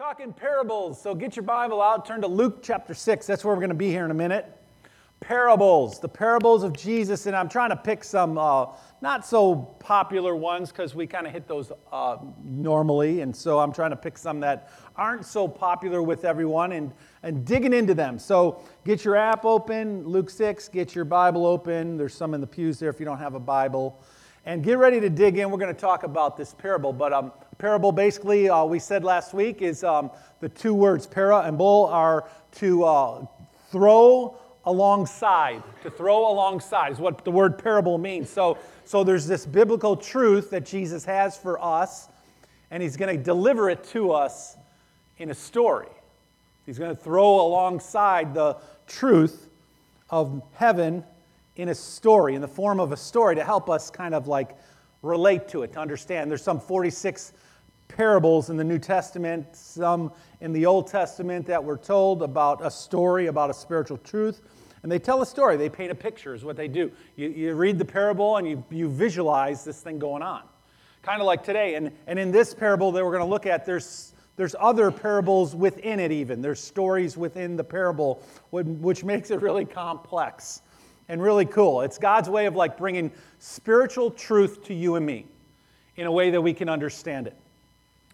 talking parables, so get your Bible out, turn to Luke chapter 6. That's where we're going to be here in a minute. Parables, the parables of Jesus, and I'm trying to pick some uh, not so popular ones because we kind of hit those uh, normally, and so I'm trying to pick some that aren't so popular with everyone and, and digging into them. So get your app open, Luke 6, get your Bible open. There's some in the pews there if you don't have a Bible. And get ready to dig in. We're going to talk about this parable, but um, parable basically, uh, we said last week, is um, the two words para and bull are to uh, throw alongside. To throw alongside is what the word parable means. So, so there's this biblical truth that Jesus has for us, and he's going to deliver it to us in a story. He's going to throw alongside the truth of heaven in a story, in the form of a story, to help us kind of like relate to it, to understand. There's some 46 parables in the New Testament, some in the Old Testament that were told about a story, about a spiritual truth. And they tell a story, they paint a picture, is what they do. You, you read the parable and you, you visualize this thing going on. Kind of like today. And, and in this parable that we're going to look at, there's, there's other parables within it, even. There's stories within the parable, which makes it really complex and really cool. It's God's way of like bringing spiritual truth to you and me in a way that we can understand it.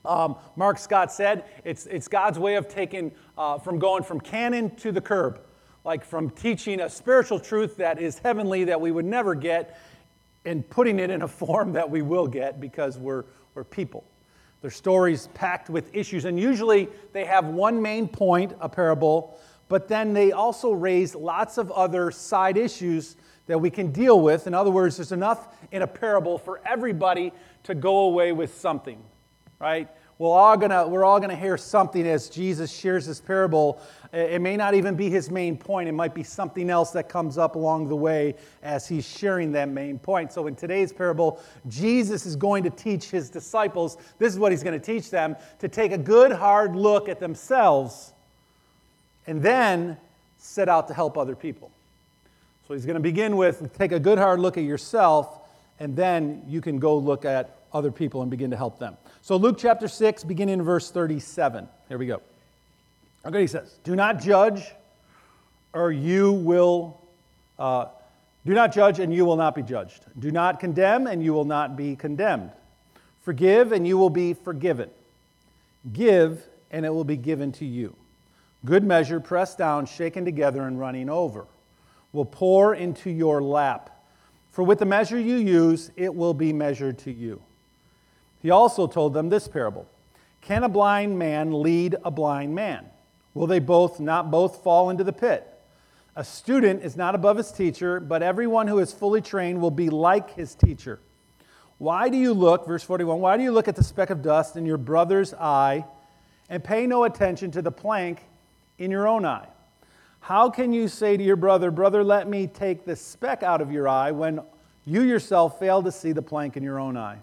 Um, Mark Scott said it's, it's God's way of taking uh, from going from canon to the curb, like from teaching a spiritual truth that is heavenly that we would never get and putting it in a form that we will get because we're, we're people. They're stories packed with issues, and usually they have one main point, a parable, but then they also raise lots of other side issues that we can deal with. In other words, there's enough in a parable for everybody to go away with something, right? We're all gonna, we're all gonna hear something as Jesus shares this parable. It may not even be his main point, it might be something else that comes up along the way as he's sharing that main point. So, in today's parable, Jesus is going to teach his disciples this is what he's to teach them to take a good, hard look at themselves and then set out to help other people. So he's going to begin with take a good hard look at yourself, and then you can go look at other people and begin to help them. So, Luke chapter 6, beginning in verse 37. Here we go. Okay, he says, Do not judge, or you will. Uh, do not judge, and you will not be judged. Do not condemn, and you will not be condemned. Forgive, and you will be forgiven. Give, and it will be given to you. Good measure, pressed down, shaken together, and running over, will pour into your lap. For with the measure you use, it will be measured to you. He also told them this parable Can a blind man lead a blind man? Will they both not both fall into the pit? A student is not above his teacher, but everyone who is fully trained will be like his teacher. Why do you look, verse 41, why do you look at the speck of dust in your brother's eye and pay no attention to the plank in your own eye? How can you say to your brother, Brother, let me take the speck out of your eye when you yourself fail to see the plank in your own eye?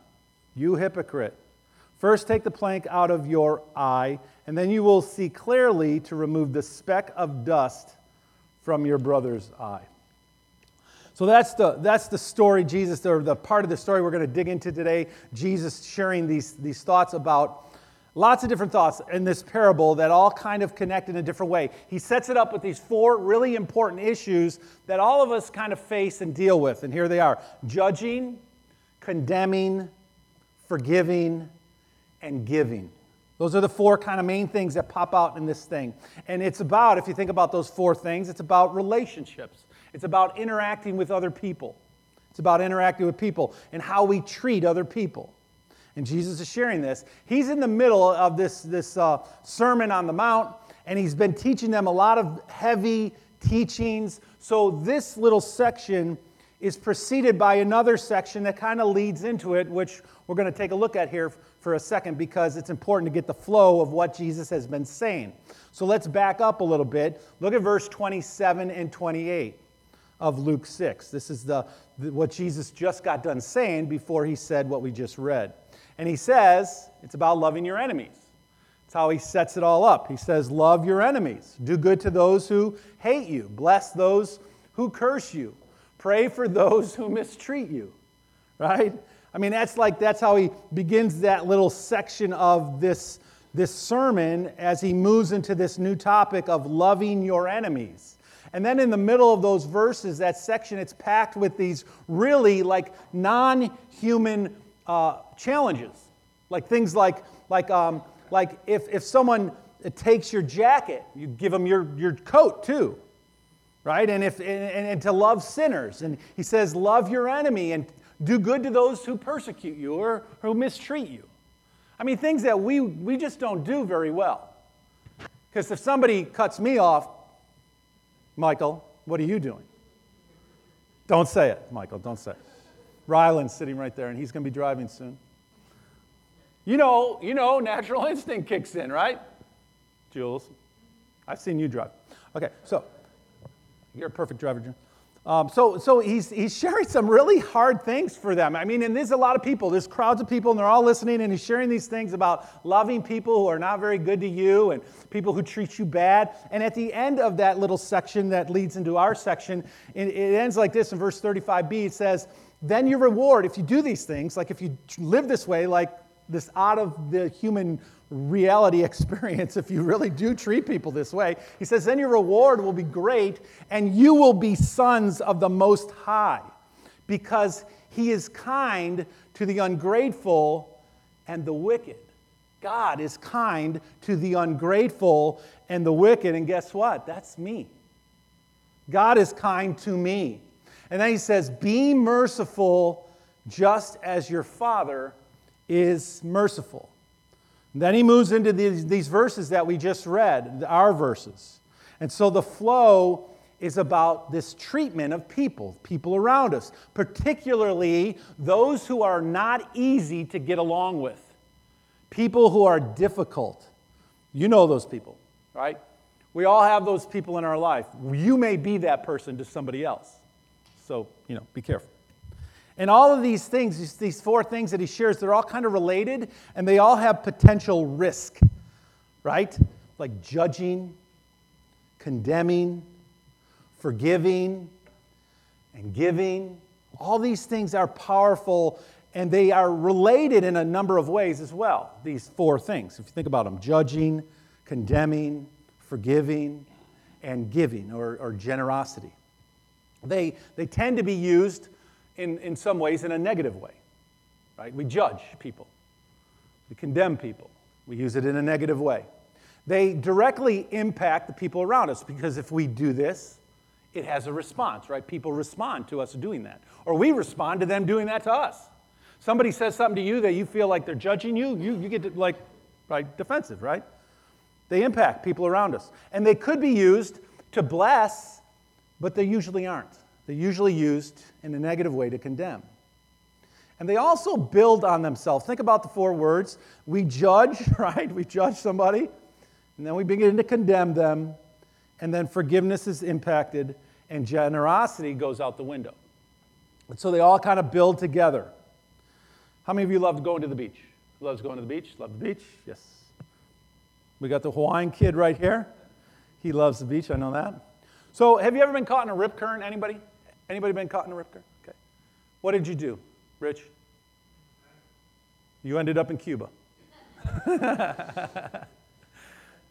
You hypocrite. First take the plank out of your eye, and then you will see clearly to remove the speck of dust from your brother's eye. So that's the, that's the story, Jesus, or the part of the story we're going to dig into today. Jesus sharing these, these thoughts about Lots of different thoughts in this parable that all kind of connect in a different way. He sets it up with these four really important issues that all of us kind of face and deal with. And here they are judging, condemning, forgiving, and giving. Those are the four kind of main things that pop out in this thing. And it's about, if you think about those four things, it's about relationships, it's about interacting with other people, it's about interacting with people and how we treat other people and Jesus is sharing this. He's in the middle of this, this uh, Sermon on the Mount, and he's been teaching them a lot of heavy teachings. So this little section is preceded by another section that kind of leads into it, which we're going to take a look at here for a second because it's important to get the flow of what Jesus has been saying. So let's back up a little bit. Look at verse 27 and 28 of Luke 6. This is the, the what Jesus just got done saying before he said what we just read. And he says it's about loving your enemies. That's how he sets it all up. He says, Love your enemies, do good to those who hate you, bless those who curse you, pray for those who mistreat you. Right? I mean, that's like, that's how he begins that little section of this, this sermon as he moves into this new topic of loving your enemies. And then in the middle of those verses, that section, it's packed with these really like non human uh, challenges. Like things like, like, um, like if, if someone takes your jacket, you give them your, your coat too right? And, if, and, and to love sinners. And he says, love your enemy and do good to those who persecute you or who mistreat you. I mean, things that we, we just don't do very well. Because if somebody cuts me off, Michael, what are you doing? Don't say it, Michael, don't say it. Ryland's sitting right there, and he's going to be driving soon. You know, you know, natural instinct kicks in, right? Jules, I've seen you drive. Okay, so you're a perfect driver, Jim. Um, so so he's, he's sharing some really hard things for them. I mean, and there's a lot of people, there's crowds of people, and they're all listening, and he's sharing these things about loving people who are not very good to you and people who treat you bad. And at the end of that little section that leads into our section, it, it ends like this in verse 35b it says, Then your reward, if you do these things, like if you live this way, like this out of the human reality experience if you really do treat people this way. He says, then your reward will be great, and you will be sons of the Most High, because he is kind to the ungrateful and the wicked. God is kind to the ungrateful and the wicked, and guess what? That's me. God is kind to me. And then he says, Be merciful just as your Father is merciful. Then he moves into these, these verses that we just read, our verses. And so the flow is about this treatment of people, people around us, particularly those who are not easy to get along with, people who are difficult. You know those people, right? We all have those people in our life. You may be that person to somebody else. So, you know, be careful. And all of these things, these four things that he shares, they're all kind of related and they all have potential risk, right? Like judging, condemning, forgiving, and giving. All these things are powerful and they are related in a number of ways as well, these four things. If you think about them judging, condemning, forgiving, and giving or, or generosity. They, they tend to be used in, in some ways in a negative way. Right? We judge people, we condemn people, we use it in a negative way. They directly impact the people around us because if we do this, it has a response, right? People respond to us doing that. Or we respond to them doing that to us. Somebody says something to you that you feel like they're judging you, you, you get like right, defensive, right? They impact people around us. And they could be used to bless, but they usually aren't. They're usually used in a negative way to condemn. And they also build on themselves. Think about the four words. We judge, right? We judge somebody, and then we begin to condemn them, and then forgiveness is impacted, and generosity goes out the window. And so they all kind of build together. How many of you love going to the beach? Who loves going to the beach? Love the beach? Yes. We got the Hawaiian kid right here. He loves the beach, I know that. So, have you ever been caught in a rip current? Anybody? Anybody been caught in a rip current? Okay. What did you do, Rich? You ended up in Cuba.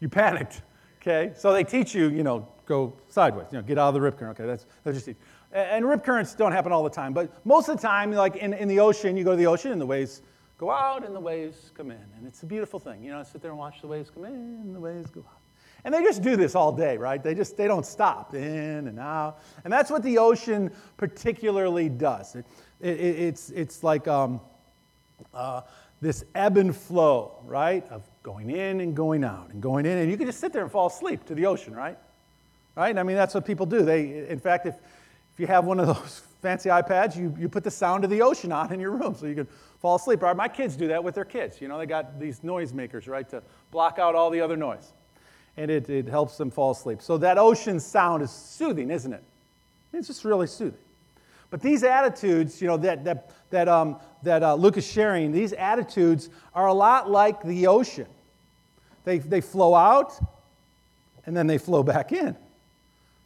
you panicked. Okay. So they teach you, you know, go sideways. You know, get out of the rip current. Okay. That's that's just. And rip currents don't happen all the time, but most of the time, like in, in the ocean, you go to the ocean and the waves go out and the waves come in. And it's a beautiful thing. You know, I sit there and watch the waves come in and the waves go out. And they just do this all day, right? They just they don't stop in and out. And that's what the ocean particularly does. It, it, it's, it's like um, uh, this ebb and flow, right? Of going in and going out and going in. And you can just sit there and fall asleep to the ocean, right? Right? I mean, that's what people do. They, in fact, if, if you have one of those fancy iPads, you, you put the sound of the ocean on in your room so you can fall asleep. Right? My kids do that with their kids. You know, they got these noisemakers, right, to block out all the other noise and it, it helps them fall asleep. So that ocean sound is soothing, isn't it? It's just really soothing. But these attitudes, you know, that, that, that, um, that uh, Luke is sharing, these attitudes are a lot like the ocean. They, they flow out and then they flow back in,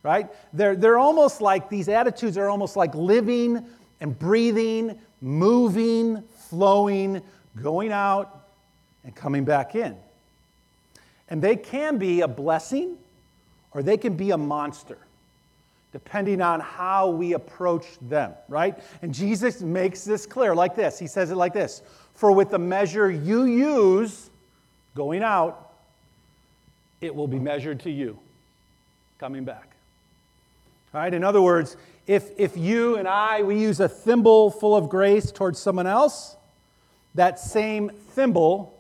right? They're, they're almost like, these attitudes are almost like living and breathing, moving, flowing, going out and coming back in. And they can be a blessing or they can be a monster, depending on how we approach them, right? And Jesus makes this clear like this. He says it like this For with the measure you use going out, it will be measured to you coming back. All right, in other words, if, if you and I, we use a thimble full of grace towards someone else, that same thimble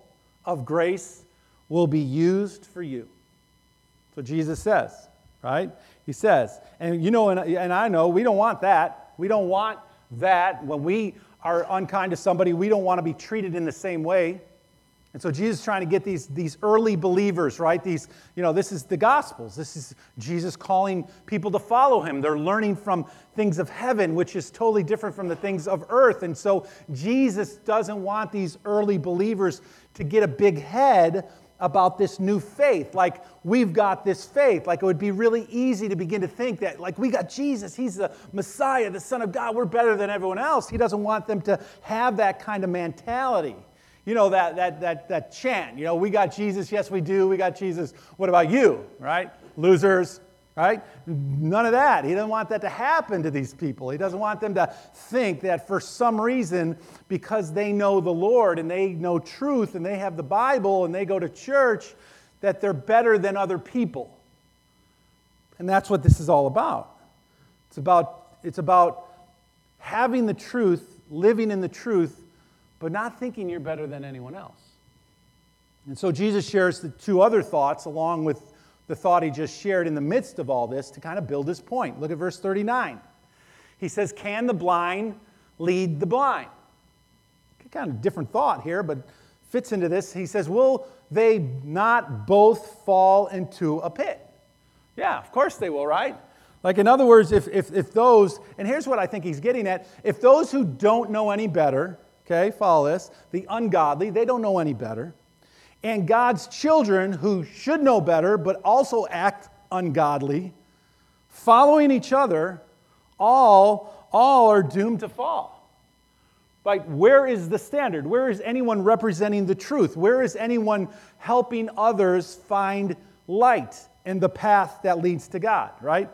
of grace will be used for you. What Jesus says, right? He says, and you know, and, and I know, we don't want that. We don't want that. When we are unkind to somebody, we don't want to be treated in the same way. And so Jesus is trying to get these, these early believers, right? These, you know, this is the Gospels. This is Jesus calling people to follow him. They're learning from things of heaven, which is totally different from the things of earth. And so Jesus doesn't want these early believers to get a big head about this new faith. Like, we've got this faith. Like, it would be really easy to begin to think that, like, we got Jesus. He's the Messiah, the Son of God. We're better than everyone else. He doesn't want them to have that kind of mentality you know, that, that, that, that chant, you know, we got Jesus, yes, we do, we got Jesus. What about you, right? Losers, right? None of that. He doesn't want that to happen to these people. He doesn't want them to think that for some reason, because they know the Lord and they know truth and they have the Bible and they go to church, that they're better than other people. And that's what this is all about. It's about, it's about having the truth, living in the truth, but not thinking you're better than anyone else. And so Jesus shares the two other thoughts along with the thought he just shared in the midst of all this to kind of build his point. Look at verse 39. He says, Can the blind lead the blind? Kind of different thought here, but fits into this. He says, Will they not both fall into a pit? Yeah, of course they will, right? Like, in other words, if, if, if those, and here's what I think he's getting at if those who don't know any better, Okay, follow this. The ungodly, they don't know any better. And God's children, who should know better but also act ungodly, following each other, all, all are doomed to fall. Like, where is the standard? Where is anyone representing the truth? Where is anyone helping others find light and the path that leads to God, right?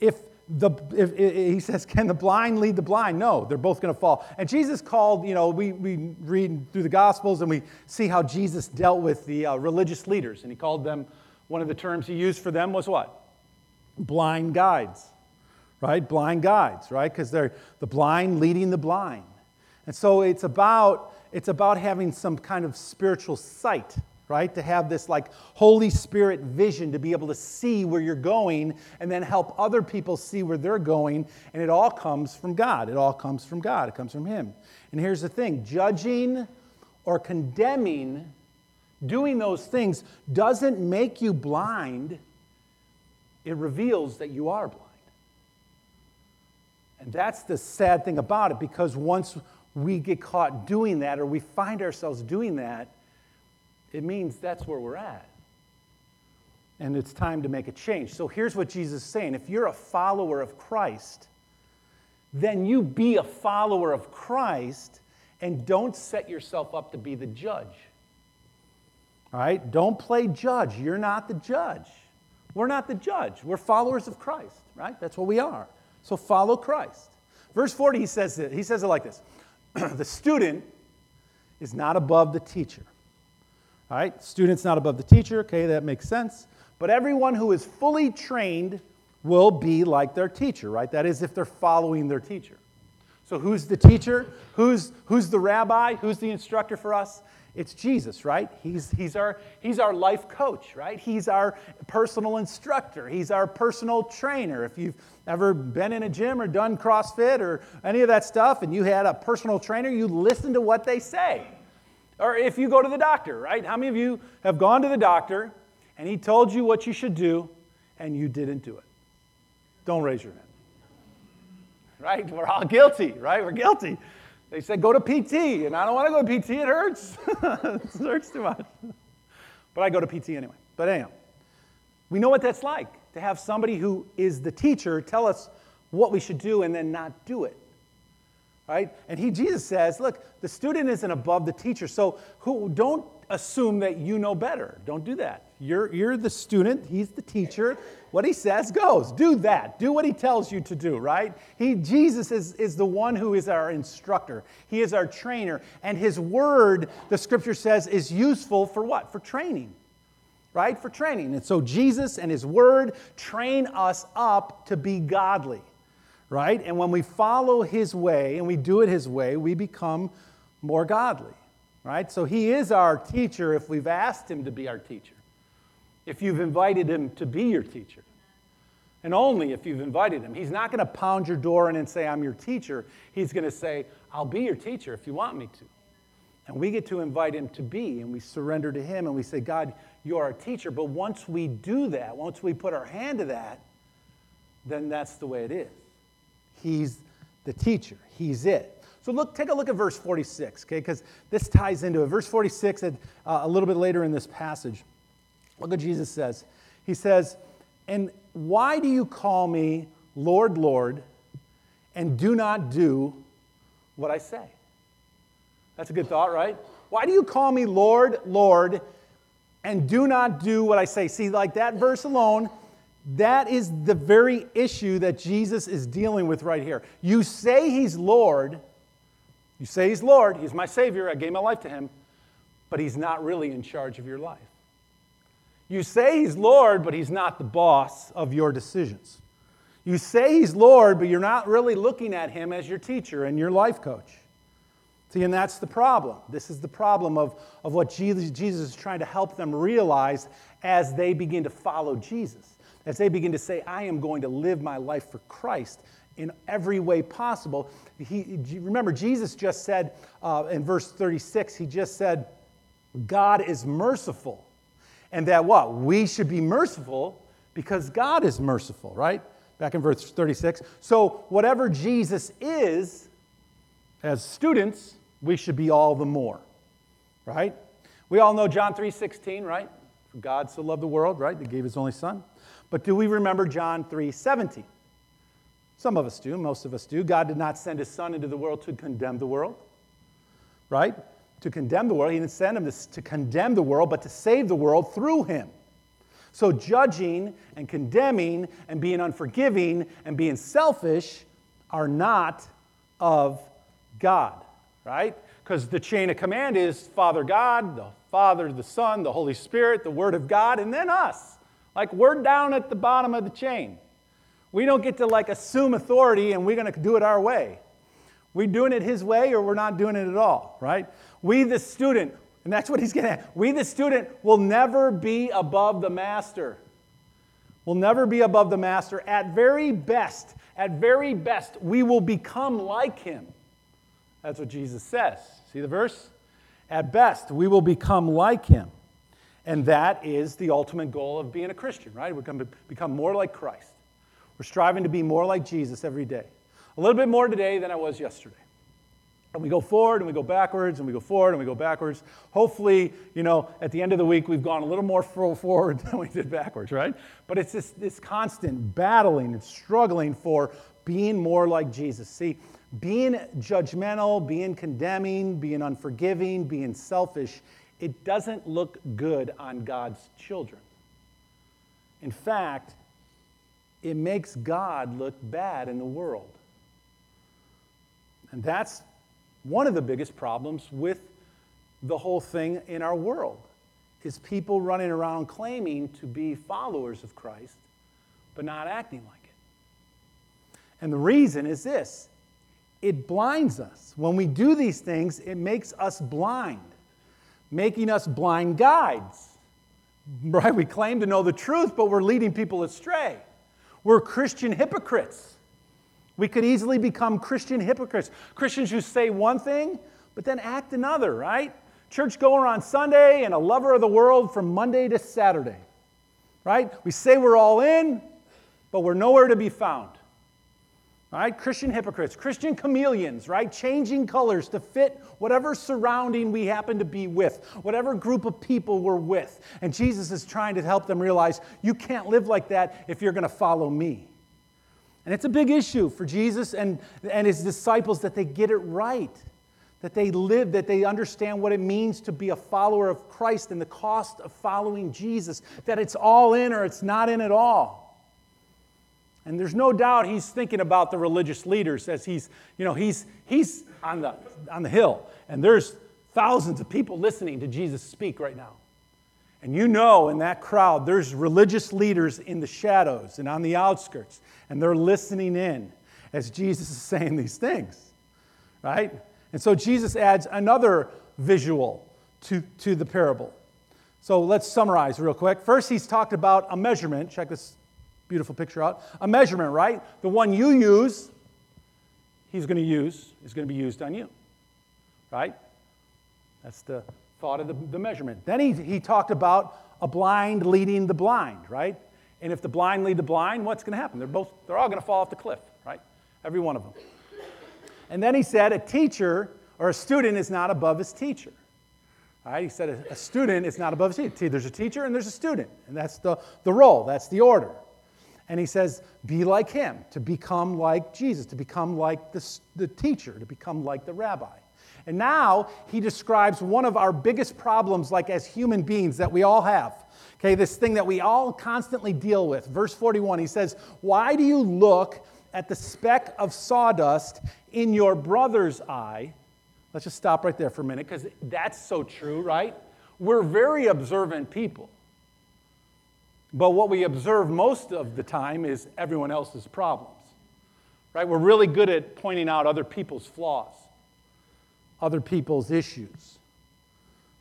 If the, if, if, he says, Can the blind lead the blind? No, they're both going to fall. And Jesus called, you know, we, we read through the Gospels and we see how Jesus dealt with the uh, religious leaders. And he called them, one of the terms he used for them was what? Blind guides, right? Blind guides, right? Because they're the blind leading the blind. And so it's about, it's about having some kind of spiritual sight right? To have this like Holy Spirit vision to be able to see where you're going and then help other people see where they're going. And it all comes from God. It all comes from God. It comes from Him. And here's the thing judging or condemning, doing those things doesn't make you blind, it reveals that you are blind. And that's the sad thing about it because once we get caught doing that or we find ourselves doing that, it means that's where we're at. And it's time to make a change. So here's what Jesus is saying if you're a follower of Christ, then you be a follower of Christ and don't set yourself up to be the judge. All right? Don't play judge. You're not the judge. We're not the judge. We're followers of Christ, right? That's what we are. So follow Christ. Verse 40, he says it, he says it like this The student is not above the teacher all right, student's not above the teacher. Okay, that makes sense. But everyone who is fully trained will be like their teacher, right? That is, if they're following their teacher. So, who's the teacher? Who's, who's the rabbi? Who's the instructor for us? It's Jesus, right? He's, he's, our, he's our life coach, right? He's our personal instructor. He's our personal trainer. If you've ever been in a gym or done CrossFit or any of that stuff and you had a personal trainer, you listen to what they say. Or if you go to the doctor, right? How many of you have gone to the doctor and he told you what you should do and you didn't do it? Don't raise your hand. Right? We're all guilty, right? We're guilty. They said go to PT, and I don't want to go to PT, it hurts. it hurts too much. But I go to PT anyway. But anyhow, we know what that's like to have somebody who is the teacher tell us what we should do and then not do it. Right? And he, Jesus says, look, the student isn't above the teacher. So who, don't assume that you know better. Don't do that. You're, you're the student, he's the teacher. What he says goes. Do that. Do what he tells you to do, right? He, Jesus is, is the one who is our instructor, he is our trainer. And his word, the scripture says, is useful for what? For training, right? For training. And so Jesus and his word train us up to be godly right? And when we follow his way and we do it his way, we become more godly, right? So he is our teacher if we've asked him to be our teacher, if you've invited him to be your teacher. And only if you've invited him. He's not going to pound your door in and say, I'm your teacher. He's going to say, I'll be your teacher if you want me to. And we get to invite him to be, and we surrender to him, and we say, God, you're our teacher. But once we do that, once we put our hand to that, then that's the way it is. He's the teacher. He's it. So look, take a look at verse 46, okay? Because this ties into it. Verse 46, uh, a little bit later in this passage, look what Jesus says. He says, "And why do you call me Lord, Lord, and do not do what I say?" That's a good thought, right? Why do you call me Lord, Lord, and do not do what I say? See, like that verse alone that is the very issue that Jesus is dealing with right here. You say he's Lord, you say he's Lord, he's my Savior, I gave my life to him, but he's not really in charge of your life. You say he's Lord, but he's not the boss of your decisions. You say he's Lord, but you're not really looking at him as your teacher and your life coach. See, and that's the problem. This is the problem of, of what Jesus, Jesus is trying to help them realize as they begin to follow Jesus as they begin to say, I am going to live my life for Christ in every way possible. He, remember, Jesus just said uh, in verse 36, he just said, God is merciful. And that what? We should be merciful because God is merciful, right? Back in verse 36. So, whatever Jesus is, as students, we should be all the more, right? We all know John 3:16, right? For God so loved the world, right? He gave his only son. But do we remember John 3 17? Some of us do, most of us do. God did not send his son into the world to condemn the world, right? To condemn the world. He didn't send him to, to condemn the world, but to save the world through him. So, judging and condemning and being unforgiving and being selfish are not of God, right? Because the chain of command is Father God, the Father, the Son, the Holy Spirit, the Word of God, and then us. Like we're down at the bottom of the chain. We don't get to like assume authority and we're going to do it our way. We're doing it his way or we're not doing it at all, right? We, the student, and that's what he's getting at. We, the student, will never be above the master. We'll never be above the master. At very best, at very best, we will become like him. That's what Jesus says. See the verse? At best, we will become like him. And that is the ultimate goal of being a Christian, right? We're going to become more like Christ. We're striving to be more like Jesus every day. A little bit more today than I was yesterday. And we go forward and we go backwards and we go forward and we go backwards. Hopefully, you know, at the end of the week, we've gone a little more forward than we did backwards, right? But it's this, this constant battling and struggling for being more like Jesus. See, being judgmental, being condemning, being unforgiving, being selfish it doesn't look good on God's children. In fact, it makes God look bad in the world. And that's one of the biggest problems with the whole thing in our world is people running around claiming to be followers of Christ but not acting like it. And the reason is this it blinds us. When we do these things, it makes us blind making us blind guides. Right? We claim to know the truth, but we're leading people astray. We're Christian hypocrites. We could easily become Christian hypocrites. Christians who say one thing, but then act another, right? Church goer on Sunday and a lover of the world from Monday to Saturday, right? We say we're all in, but we're nowhere to be found right? Christian hypocrites, Christian chameleons, right? Changing colors to fit whatever surrounding we happen to be with, whatever group of people we're with. And Jesus is trying to help them realize you can't live like that if you're going to follow me. And it's a big issue for Jesus and, and his disciples that they get it right, that they live, that they understand what it means to be a follower of Christ and the cost of following Jesus, that it's all in or it's not in at all. And there's no doubt he's thinking about the religious leaders as he's, you know, he's, he's on, the, on the hill, and there's thousands of people listening to Jesus speak right now. And you know in that crowd, there's religious leaders in the shadows and on the outskirts, and they're listening in as Jesus is saying these things, right? And so Jesus adds another visual to, to the parable. So let's summarize real quick. First, he's talked about a measurement. Check this beautiful picture out. A measurement, right? The one you use, he's going to use, is going to be used on you, right? That's the thought of the, the measurement. Then he, he talked about a blind leading the blind, right? And if the blind lead the blind, what's going to happen? They're both, they're all going to fall off the cliff, right? Every one of them. And then he said a teacher or a student is not above his teacher. Right? He said a, a student is not above his teacher. There's a teacher and there's a student, and that's the, the role, that's the order. And he says, be like him, to become like Jesus, to become like the, the teacher, to become like the rabbi. And now he describes one of our biggest problems, like as human beings, that we all have. Okay, this thing that we all constantly deal with. Verse 41, he says, Why do you look at the speck of sawdust in your brother's eye? Let's just stop right there for a minute, because that's so true, right? We're very observant people. But what we observe most of the time is everyone else's problems. Right? We're really good at pointing out other people's flaws, other people's issues,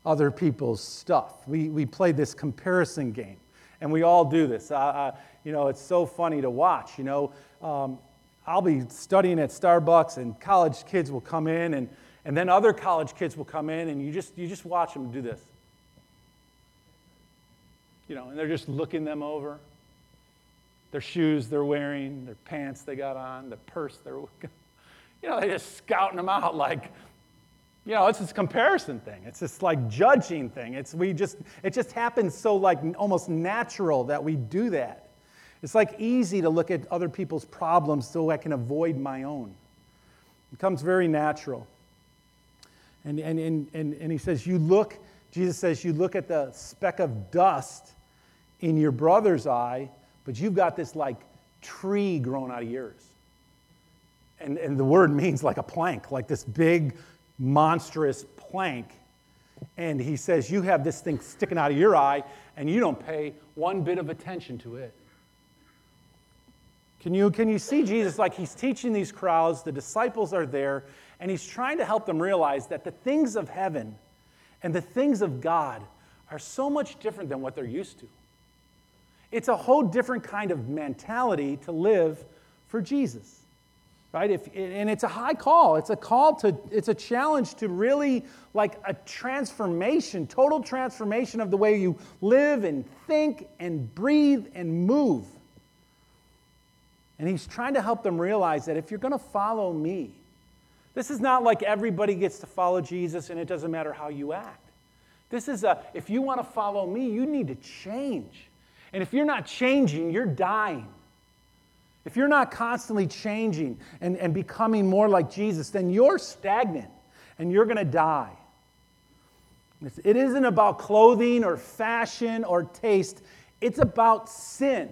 other people's stuff. We, we play this comparison game, and we all do this. Uh, you know, it's so funny to watch. You know, um, I'll be studying at Starbucks, and college kids will come in, and, and then other college kids will come in, and you just, you just watch them do this you know, and they're just looking them over. Their shoes they're wearing, their pants they got on, the purse they're, you know, they're just scouting them out like, you know, it's this comparison thing. It's this like judging thing. It's we just it just happens so like almost natural that we do that. It's like easy to look at other people's problems so I can avoid my own. It becomes very natural. And, and, and, and, and he says, You look, Jesus says, you look at the speck of dust in your brother's eye, but you've got this like tree growing out of yours. And, and the word means like a plank, like this big, monstrous plank. And he says, You have this thing sticking out of your eye, and you don't pay one bit of attention to it. Can you, can you see Jesus like he's teaching these crowds? The disciples are there, and he's trying to help them realize that the things of heaven and the things of God are so much different than what they're used to. It's a whole different kind of mentality to live for Jesus. Right? If, and it's a high call. It's a call to, it's a challenge to really like a transformation, total transformation of the way you live and think and breathe and move. And he's trying to help them realize that if you're going to follow me, this is not like everybody gets to follow Jesus and it doesn't matter how you act. This is a, if you want to follow me, you need to change. And if you're not changing, you're dying. If you're not constantly changing and, and becoming more like Jesus, then you're stagnant and you're going to die. It isn't about clothing or fashion or taste, it's about sin.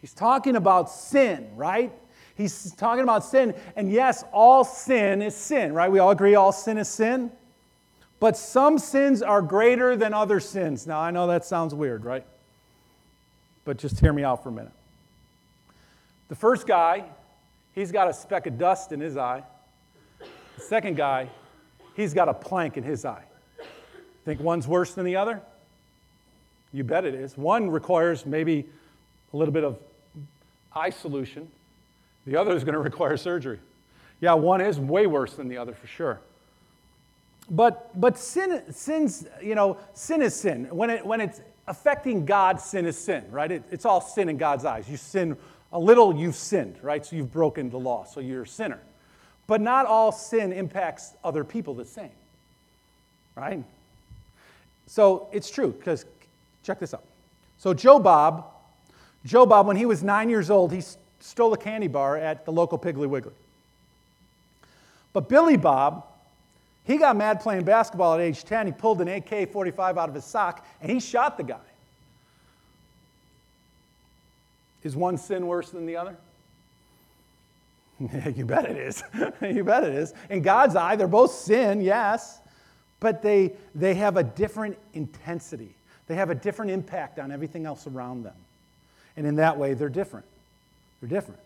He's talking about sin, right? He's talking about sin. And yes, all sin is sin, right? We all agree all sin is sin. But some sins are greater than other sins. Now, I know that sounds weird, right? but just hear me out for a minute. The first guy, he's got a speck of dust in his eye. The second guy, he's got a plank in his eye. Think one's worse than the other? You bet it is. One requires maybe a little bit of eye solution, the other is going to require surgery. Yeah, one is way worse than the other for sure. But, but sin, sin's, you know, sin is sin. When, it, when it's affecting God, sin is sin, right? It, it's all sin in God's eyes. You sin a little, you've sinned, right? So you've broken the law, so you're a sinner. But not all sin impacts other people the same, right? So it's true, because check this out. So Joe Bob, Joe Bob, when he was nine years old, he stole a candy bar at the local Piggly Wiggly. But Billy Bob, he got mad playing basketball at age 10. He pulled an AK 45 out of his sock and he shot the guy. Is one sin worse than the other? you bet it is. you bet it is. In God's eye, they're both sin, yes, but they, they have a different intensity. They have a different impact on everything else around them. And in that way, they're different. They're different.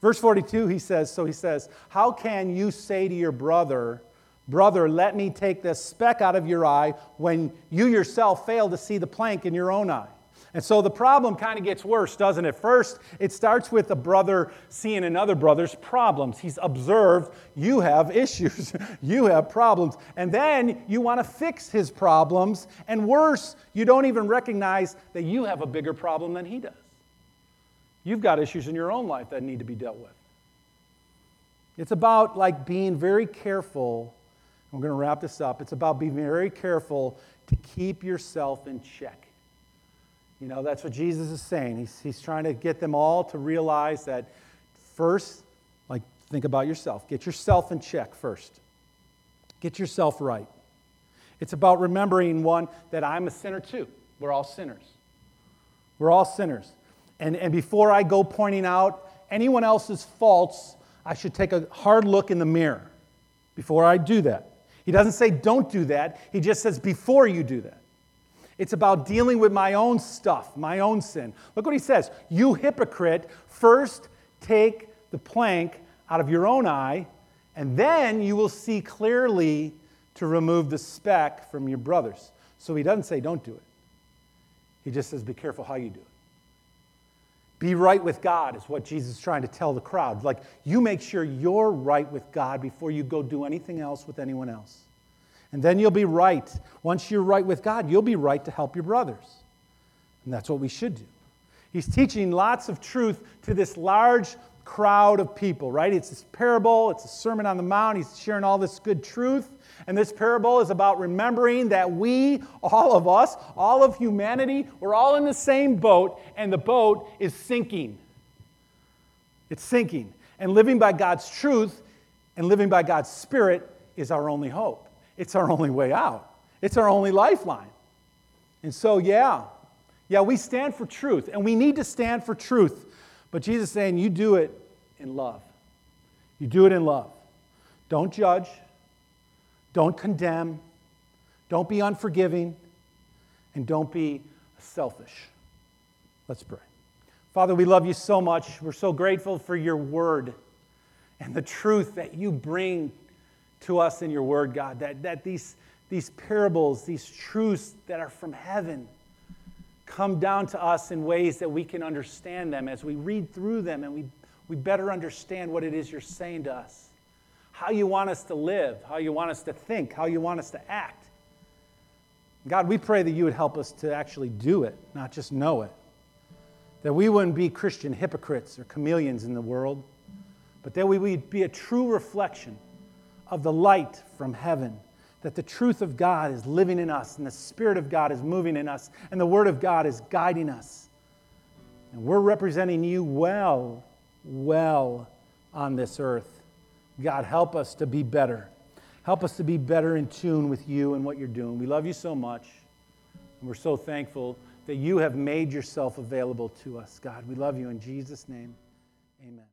Verse 42, he says, so he says, How can you say to your brother, Brother, let me take the speck out of your eye when you yourself fail to see the plank in your own eye? And so the problem kind of gets worse, doesn't it? First, it starts with a brother seeing another brother's problems. He's observed you have issues, you have problems. And then you want to fix his problems. And worse, you don't even recognize that you have a bigger problem than he does. You've got issues in your own life that need to be dealt with. It's about like being very careful. I'm going to wrap this up. It's about being very careful to keep yourself in check. You know, that's what Jesus is saying. He's, he's trying to get them all to realize that first, like, think about yourself. Get yourself in check first. Get yourself right. It's about remembering, one, that I'm a sinner too. We're all sinners. We're all sinners. And, and before I go pointing out anyone else's faults, I should take a hard look in the mirror before I do that. He doesn't say don't do that, he just says before you do that. It's about dealing with my own stuff, my own sin. Look what he says You hypocrite, first take the plank out of your own eye, and then you will see clearly to remove the speck from your brother's. So he doesn't say don't do it, he just says be careful how you do it. Be right with God is what Jesus is trying to tell the crowd. Like, you make sure you're right with God before you go do anything else with anyone else. And then you'll be right. Once you're right with God, you'll be right to help your brothers. And that's what we should do. He's teaching lots of truth to this large crowd of people, right? It's this parable, it's a Sermon on the Mount. He's sharing all this good truth. And this parable is about remembering that we, all of us, all of humanity, we're all in the same boat, and the boat is sinking. It's sinking. And living by God's truth and living by God's Spirit is our only hope. It's our only way out, it's our only lifeline. And so, yeah, yeah, we stand for truth, and we need to stand for truth. But Jesus is saying, you do it in love. You do it in love. Don't judge, don't condemn, don't be unforgiving, and don't be selfish. Let's pray. Father, we love you so much. We're so grateful for your word and the truth that you bring to us in your word, God, that, that these, these parables, these truths that are from heaven, come down to us in ways that we can understand them as we read through them and we, we better understand what it is you're saying to us, how you want us to live, how you want us to think, how you want us to act. God, we pray that you would help us to actually do it, not just know it. That we wouldn't be Christian hypocrites or chameleons in the world, but that we would be a true reflection of the light from heaven, that the truth of God is living in us, and the Spirit of God is moving in us, and the Word of God is guiding us. And we're representing you well, well on this earth. God, help us to be better. Help us to be better in tune with you and what you're doing. We love you so much, and we're so thankful that you have made yourself available to us. God, we love you in Jesus' name. Amen.